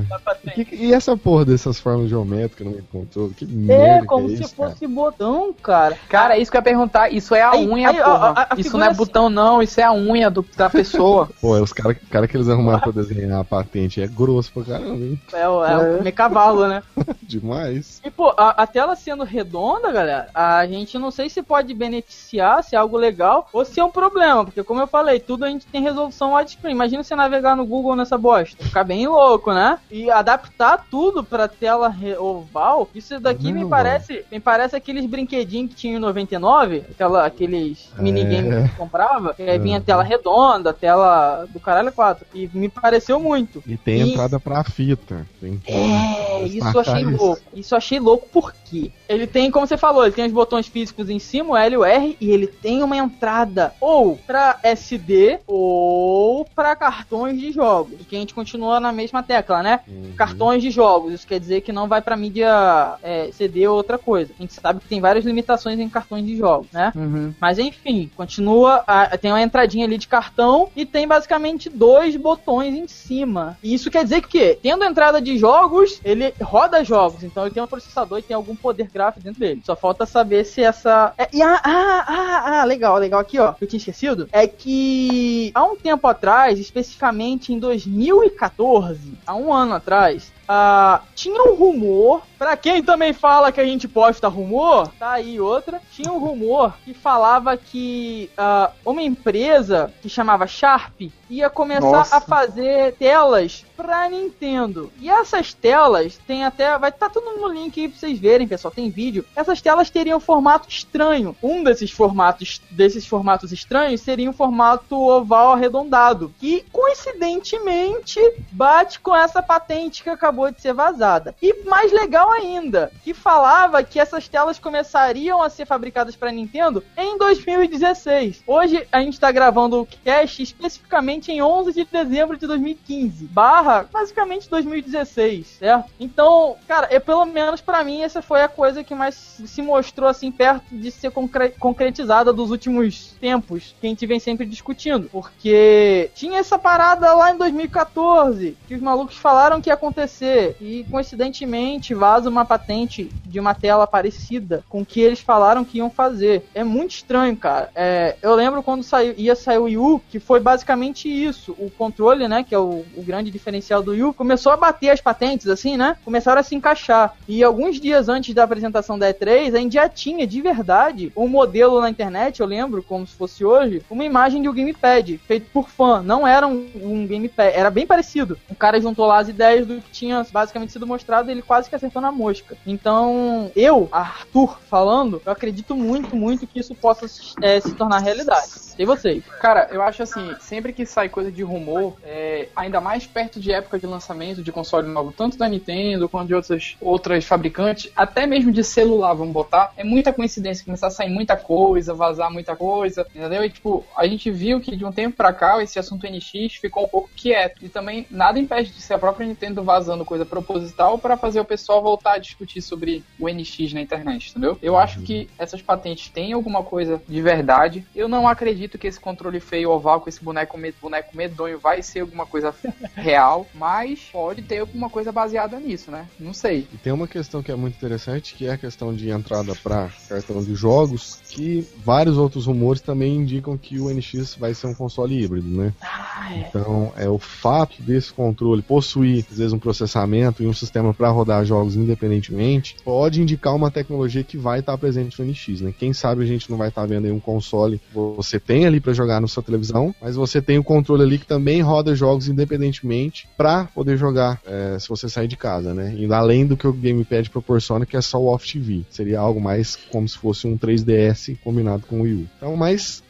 B: da patente.
C: Que- e essa porra dessas formas geométricas no controle? Que
B: É,
C: merda
B: como
C: que é
B: se
C: isso, cara?
B: fosse botão, cara.
D: Cara, isso que eu ia perguntar, isso é a
B: Aí-
D: unha,
B: aí,
D: porra.
B: a- a
D: isso
B: figura
D: não é
B: assim-
D: botão, não, isso é a unha do, da pessoa. (laughs)
C: Pô, é os caras cara que eles arrumaram pra desenhar a patente é grosso pra caramba, hein?
B: É, o- é comer cavalo, né? (laughs)
C: Demais.
B: E, pô, a, a tela sendo redonda, galera, a gente não sei se pode beneficiar, se é algo legal, ou se é um problema, porque como eu falei, tudo a gente tem resolução widescreen. Imagina você navegar no Google nessa bosta. Ficar bem louco, né? E adaptar tudo pra tela oval, isso daqui me
C: Não,
B: parece me parece aqueles brinquedinhos que tinha em 99, aquela, aqueles minigames que você comprava, que aí vinha
C: Uhum.
B: tela redonda, tela do caralho 4. E me pareceu muito.
C: E tem
B: E-
C: entrada pra fita. Tem
B: É, isso eu achei
C: Destacar
B: louco. Isso eu achei louco porque ele tem, como você falou, ele tem os botões físicos em cima, o L e o R, e ele tem uma entrada ou pra SD ou pra cartões de jogos. Que a gente continua na mesma tecla, né?
C: Uhum.
B: Cartões de jogos, isso quer dizer que não vai pra mídia é, CD ou outra coisa. A gente sabe que tem várias limitações em cartões de jogos, né?
D: Uhum.
B: Mas enfim, continua. a- tem uma entradinha ali de cartão e tem basicamente dois botões em cima. E isso quer dizer que, tendo entrada de jogos, ele roda jogos. Então ele tem um processador e tem algum poder dentro dele. Só falta saber se essa. É, e ah, ah, ah, legal, legal aqui, ó. Que eu tinha esquecido. É que há um tempo atrás, especificamente em 2014, há um ano atrás, ah, tinha um rumor, pra quem também fala que a gente posta rumor, tá aí outra, tinha um rumor que falava que ah, uma empresa que chamava Sharp ia começar
D: Nossa.
B: a fazer telas pra Nintendo. E essas telas tem até, vai estar tudo no link aí pra vocês verem, pessoal, tem vídeo. Essas telas teriam formato estranho. Um desses formatos, desses formatos estranhos seria um formato oval arredondado, que coincidentemente bate com essa patente que acabou de ser vazada. E mais legal ainda, que falava que essas telas começariam a ser fabricadas para Nintendo em 2016. Hoje a gente está gravando o cast especificamente em 11 de dezembro de 2015, barra basicamente 2016, certo? Então, cara, é pelo menos para mim essa foi a coisa que mais se mostrou assim perto de ser concre- concretizada dos últimos tempos que a gente vem sempre discutindo, porque tinha essa parada lá em 2014 que os malucos falaram que ia acontecer E coincidentemente vaza uma patente de uma tela parecida com o que eles falaram que iam fazer. É muito estranho, cara. É, eu lembro quando saiu, ia sair o Wii U, que foi basicamente isso. O controle, né, que é o, o grande diferencial do Wii U, começou a bater as patentes, assim, né? Começaram a se encaixar. E alguns dias antes da apresentação da E3, a já tinha, de verdade, um modelo na internet, eu lembro, como se fosse hoje, uma imagem de um gamepad, feito por fã. Não era um, um gamepad, era bem parecido. O cara juntou lá as ideias do que tinha basicamente sido mostrado ele quase que acertou na mosca. Então, eu, Arthur, falando, eu acredito muito, muito que isso possa é, se tornar realidade. E vocês?
D: Cara, eu acho assim, sempre que sai coisa de rumor, é, ainda mais perto de época de lançamento de console novo, tanto da Nintendo quanto de outras, outras fabricantes, até mesmo de celular, vamos botar, é muita coincidência começar a sair muita coisa, vazar muita coisa, entendeu? E tipo, a gente viu que de um tempo pra cá esse assunto NX ficou um pouco quieto. E também nada impede de ser a própria Nintendo vazando coisa proposital para fazer o pessoal voltar a discutir sobre o NX na internet, entendeu? Eu acho que essas patentes têm alguma coisa de verdade. Eu não acredito acredito que esse controle feio oval com esse boneco, boneco medonho vai ser alguma coisa real, mas pode ter alguma coisa baseada nisso, né? Não sei.
C: E tem uma questão que é muito interessante, que é a questão de entrada para cartão de jogos, que vários outros rumores também indicam que o NX vai ser um console híbrido, né? Ah, é. Então, é o fato desse controle possuir, às vezes, um processamento e um sistema para rodar jogos independentemente, pode indicar uma tecnologia que vai estar presente no NX, né? Quem sabe a gente não vai estar vendo aí um console, você tem tem ali para jogar na sua televisão, mas você tem o controle ali que também roda jogos independentemente para poder jogar é, se você sair de casa, né? Indo além do que o Gamepad proporciona, que é só o Off TV. Seria algo mais como se fosse um 3DS combinado com o Wii U. Então, mas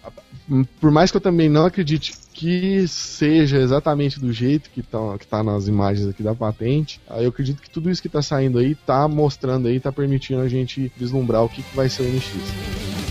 C: por mais que eu também não acredite que seja exatamente do jeito que tá, que tá nas imagens aqui da patente, eu acredito que tudo isso que está saindo aí tá mostrando aí, tá permitindo a gente vislumbrar o que, que vai ser o NX.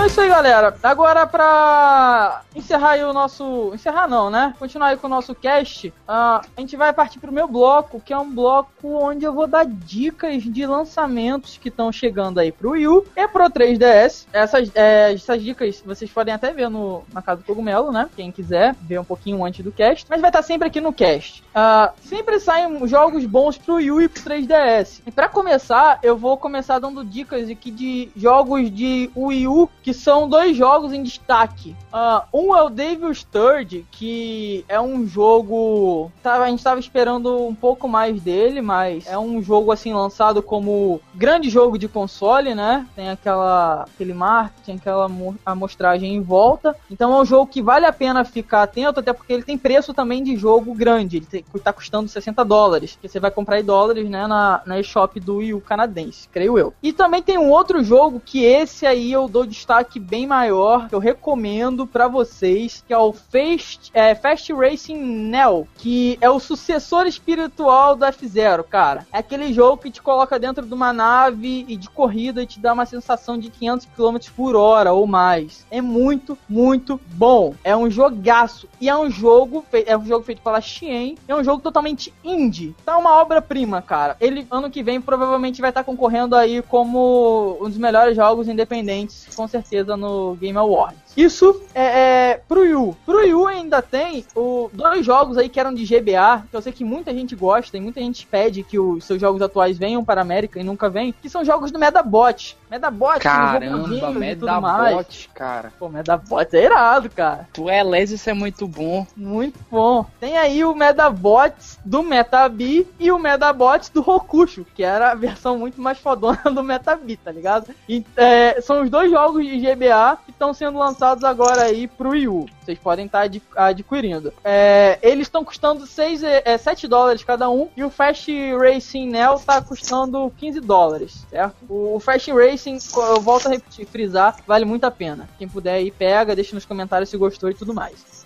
B: Então é isso aí, galera. Agora, pra encerrar aí o nosso. Encerrar não, né? Continuar aí com o nosso cast, uh, a gente vai partir pro meu bloco, que é um bloco onde eu vou dar dicas de lançamentos que estão chegando aí pro Wii U e pro 3DS. Essas, é, essas dicas vocês podem até ver no, na Casa do Cogumelo, né? Quem quiser ver um pouquinho antes do cast. Mas vai estar sempre aqui no cast. Uh, sempre saem jogos bons pro Wii U e pro 3DS. E pra começar, eu vou começar dando dicas aqui de jogos de Wii U que são dois jogos em destaque. Uh, um é o Devil's Third, que é um jogo. A gente estava esperando um pouco mais dele, mas é um jogo assim lançado como grande jogo de console, né? Tem aquela aquele marketing, aquela amostragem em volta. Então é um jogo que vale a pena ficar atento, até porque ele tem preço também de jogo grande. Ele está custando 60 dólares, que você vai comprar em dólares, né, na, na eShop do Wii U canadense, creio eu. E também tem um outro jogo que esse aí eu dou destaque bem maior que eu recomendo para vocês, que é o Fast, é, Fast Racing Neo, que é o sucessor espiritual do F-Zero, cara. É aquele jogo que te coloca dentro de uma nave e de corrida e te dá uma sensação de 500 km por hora ou mais. É muito, muito bom. É um jogaço. E é um jogo, é um jogo feito pela Shein. É um jogo totalmente indie. Tá uma obra-prima, cara. Ele, ano que vem, provavelmente vai estar concorrendo aí como um dos melhores jogos independentes, com certeza no Game Awards. Isso é, é pro Yu. Pro Yu ainda tem o, dois jogos aí que eram de GBA, que eu sei que muita gente gosta e muita gente pede que os seus jogos atuais venham para a América e nunca vêm, que são jogos do Medabot. Medabot,
D: Caramba, Medabot, cara.
B: Pô, Medabot é irado, cara.
D: Tu é les, isso é muito bom.
B: Muito bom. Tem aí o Medabot do Metabi e o Medabot do Rokusho, que era a versão muito mais fodona (laughs) do Metabi, tá ligado? E, é, são os dois jogos de GBA que estão sendo lançados agora aí pro Wii U. Vocês podem estar tá adquirindo. É, eles estão custando 6, é, 7 dólares cada um e o Fast Racing Neo tá custando 15 dólares, certo? O Fast Racing, eu volto a repetir, frisar, vale muito a pena. Quem puder aí pega, deixa nos comentários se gostou e tudo mais.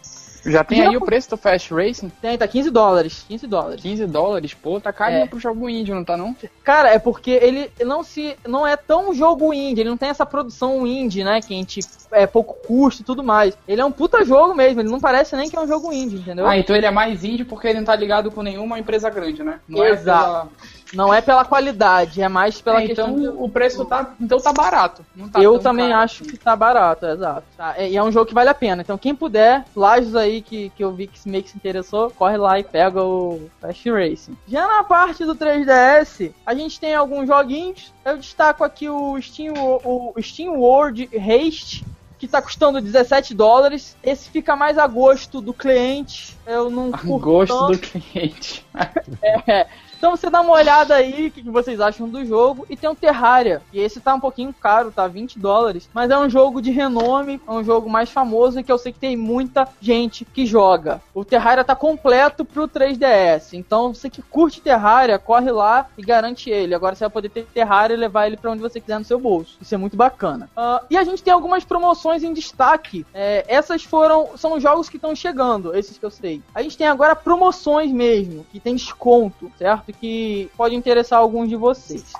D: Já tem Já aí o preço do Fast Racing?
B: Tem, tá 15 dólares. 15 dólares.
D: 15 dólares? Pô, tá carinho é. pro jogo indie, não tá não?
B: Cara, é porque ele não se não é tão jogo indie, ele não tem essa produção indie, né, que a gente é pouco custo e tudo mais. Ele é um puta jogo mesmo, ele não parece nem que é um jogo indie, entendeu?
D: Ah, então ele é mais indie porque ele não tá ligado com nenhuma empresa grande, né?
B: Não é Exato.
D: É
B: Não é pela qualidade, é mais pela
D: É,
B: questão.
D: então o preço tá, então tá barato. Não tá
B: eu também
D: caro.
B: acho que tá barato, exato. Tá, é- E é um jogo que vale a pena. Então, quem puder, Lajos aí que, que eu vi que meio que se interessou, corre lá e pega o Fast Racing. Já na parte do 3DS, a gente tem alguns joguinhos. Eu destaco aqui o Steam, o, Steam World Haste. Que tá custando 17 dólares. Esse fica mais a gosto do cliente. Eu não
D: A gosto
B: tanto.
D: do cliente. (laughs)
B: É. Então você dá uma olhada aí, o que que vocês acham do jogo. E tem o Terraria, e esse tá um pouquinho caro, tá 20 dólares. Mas é um jogo de renome, é um jogo mais famoso e que eu sei que tem muita gente que joga. O Terraria tá completo pro 3DS. Então você que curte Terraria, corre lá e garante ele. Agora você vai poder ter Terraria e levar ele pra onde você quiser no seu bolso. Isso é muito bacana. Ah, e a gente tem algumas promoções em destaque. É, essas foram. São os jogos que estão chegando, esses que eu sei. A gente tem agora promoções mesmo, que tem desconto, certo? Que pode interessar alguns de vocês.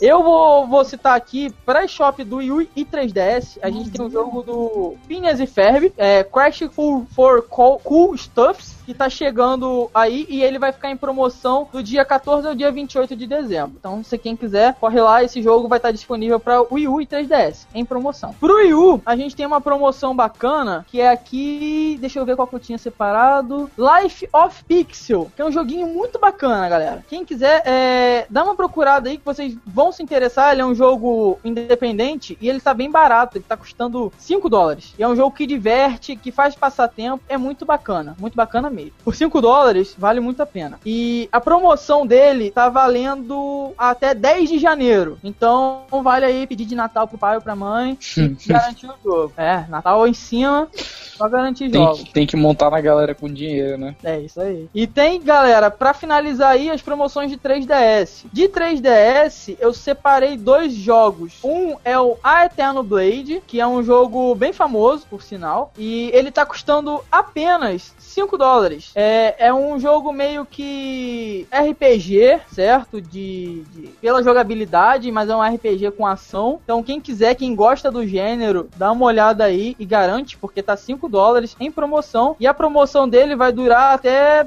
B: Eu vou, vou citar aqui para shop do Wii e 3DS. A gente tem um jogo do Phineas e Ferb, é, Crash for, for Cool, cool Stuffs, que tá chegando aí e ele vai ficar em promoção do dia 14 ao dia 28 de dezembro. Então, se quem quiser, corre lá, esse jogo vai estar disponível para Wii U e 3DS em promoção. Pro Wii U, a gente tem uma promoção bacana que é aqui, deixa eu ver qual que eu tinha separado, Life of Pixel, que é um joguinho muito bacana, galera. Quem quiser, é, dá uma procurada aí que vocês vão se interessar. Ele é um jogo independente e ele tá bem barato, ele tá custando 5 dólares. E é um jogo que diverte, que faz passar tempo, é muito bacana, muito bacana mesmo. Por 5 dólares, vale muito a pena. E a promoção dele tá valendo até 10 de janeiro. Então, vale aí pedir de Natal pro pai ou pra mãe e (laughs) garantir o jogo. É, Natal em cima, só garantir
D: Tem
B: jogos.
D: que, tem que montar na galera com dinheiro, né?
B: É isso aí. E tem, galera, pra finalizar aí as promoções de 3DS. De 3DS, eu separei dois jogos. Um é o A Eterno Blade, que é um jogo bem famoso, por sinal. E ele tá custando apenas 5 dólares. É, é um jogo meio que RPG, certo? De, de- pela jogabilidade, mas é um RPG com ação. Então, quem quiser, quem gosta do gênero, dá uma olhada aí e garante, porque tá 5 dólares em promoção. E a promoção dele vai durar até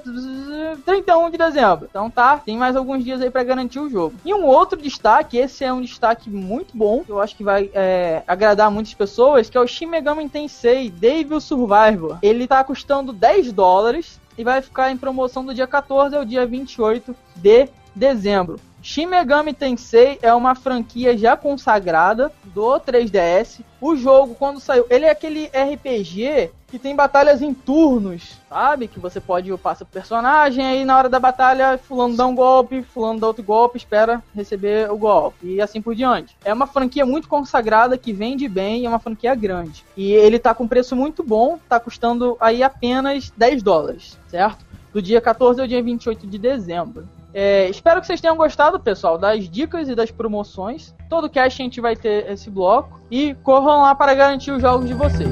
B: 31 de dezembro. Então tá, tem mais alguns dias aí pra garantir o jogo. E um outro destaque, esse é um destaque muito bom, eu acho que vai é, agradar muitas pessoas, que é o Shin Megami Tensei Devil Survivor. Ele tá custando 10 dólares e vai ficar em promoção do dia 14 ao dia 28 de dezembro. Shin Megami Tensei é uma franquia já consagrada do 3DS. O jogo, quando saiu, ele é aquele RPG que tem batalhas em turnos, sabe? Que você pode passa pro personagem, aí na hora da batalha, fulano dá um golpe, fulano dá outro golpe, espera receber o golpe, e assim por diante. É uma franquia muito consagrada, que vende bem, é uma franquia grande. E ele tá com preço muito bom, tá custando aí apenas 10 dólares, certo? Do dia 14 ao dia 28 de dezembro. É, espero que vocês tenham gostado, pessoal, das dicas e das promoções. Todo cast a gente vai ter esse bloco. E corram lá para garantir os jogos de vocês.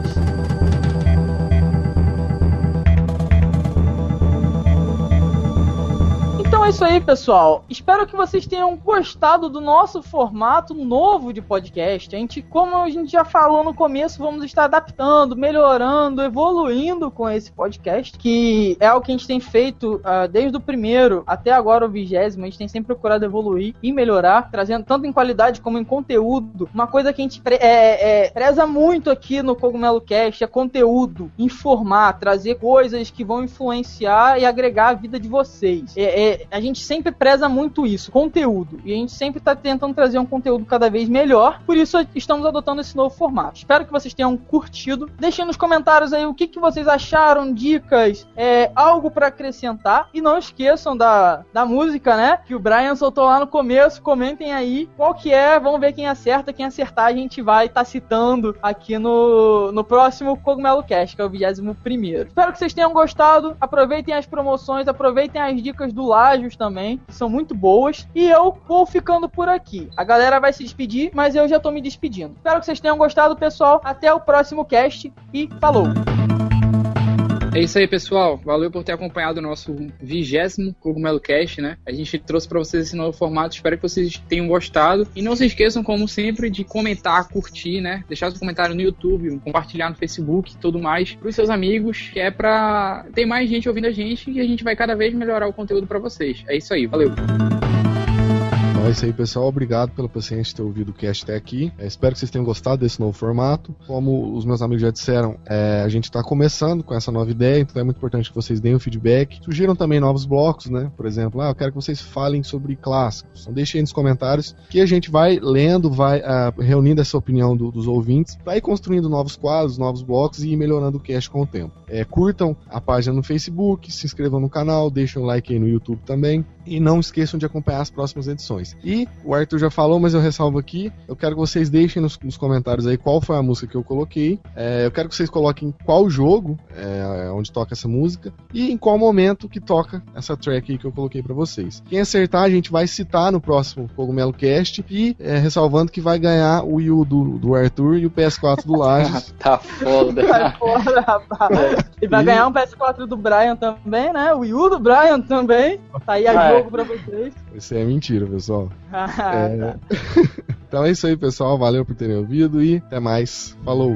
B: É isso aí, pessoal. Espero que vocês tenham gostado do nosso formato novo de podcast. A gente, como a gente já falou no começo, vamos estar adaptando, melhorando, evoluindo com esse podcast, que é o que a gente tem feito ah, desde o primeiro até agora o vigésimo. A gente tem sempre procurado evoluir e melhorar, trazendo tanto em qualidade como em conteúdo. Uma coisa que a gente pre- é, é, preza muito aqui no Cogumelo Cast é conteúdo, informar, trazer coisas que vão influenciar e agregar a vida de vocês. É, é, a gente sempre preza muito isso, conteúdo. E a gente sempre está tentando trazer um conteúdo cada vez melhor. Por isso estamos adotando esse novo formato. Espero que vocês tenham curtido. Deixem nos comentários aí o que, que vocês acharam, dicas, é, algo para acrescentar. E não esqueçam da, da música, né? Que o Brian soltou lá no começo. Comentem aí qual que é. Vamos ver quem acerta. Quem acertar, a gente vai estar citando aqui no, no próximo Cogumelo Cast, que é o 21 primeiro. Espero que vocês tenham gostado. Aproveitem as promoções, aproveitem as dicas do Lágios também, que são muito boas. E eu vou ficando por aqui. A galera vai se despedir, mas eu já tô me despedindo. Espero que vocês tenham gostado, pessoal. Até o próximo cast e falou!
D: É isso aí, pessoal. Valeu por ter acompanhado o nosso vigésimo Cogumelo Cast, né? A gente trouxe para vocês esse novo formato. Espero que vocês tenham gostado. E não se esqueçam, como sempre, de comentar, curtir, né? Deixar seu comentário no YouTube, compartilhar no Facebook e tudo mais pros seus amigos, que é pra ter mais gente ouvindo a gente e a gente vai cada vez melhorar o conteúdo para vocês. É isso aí, valeu.
C: Então é isso aí, pessoal. Obrigado pela paciência de ter ouvido o cast até aqui. É, espero que vocês tenham gostado desse novo formato. Como os meus amigos já disseram, é, a gente está começando com essa nova ideia, então é muito importante que vocês deem o feedback. Sugiram também novos blocos, né? Por exemplo, ah, eu quero que vocês falem sobre clássicos. Então deixem aí nos comentários que a gente vai lendo, vai uh, reunindo essa opinião do, dos ouvintes, vai construindo novos quadros, novos blocos e melhorando o cast com o tempo. É, curtam a página no Facebook, se inscrevam no canal, deixem um like aí no YouTube também. E não esqueçam de acompanhar as próximas edições. E o Arthur já falou, mas eu ressalvo aqui. Eu quero que vocês deixem nos, nos comentários aí qual foi a música que eu coloquei. É, eu quero que vocês coloquem qual jogo é, onde toca essa música e em qual momento que toca essa track aí que eu coloquei para vocês. Quem acertar, a gente vai citar no próximo Cogumelo Cast e é, ressalvando que vai ganhar o Wii U do, do Arthur e o PS4 do Lages. (laughs)
E: tá foda.
B: Vai fora, rapaz. (laughs) E vai
C: E-
B: ganhar um PS4 do Brian também, né? O Wii U do Brian também. Tá aí a
E: Ah, é.
B: jogo pra vocês.
C: Isso é mentira, pessoal. (laughs)
B: Ah,
C: É.
B: tá. (laughs)
C: Então é isso aí, pessoal. Valeu por terem ouvido e até mais. Falou!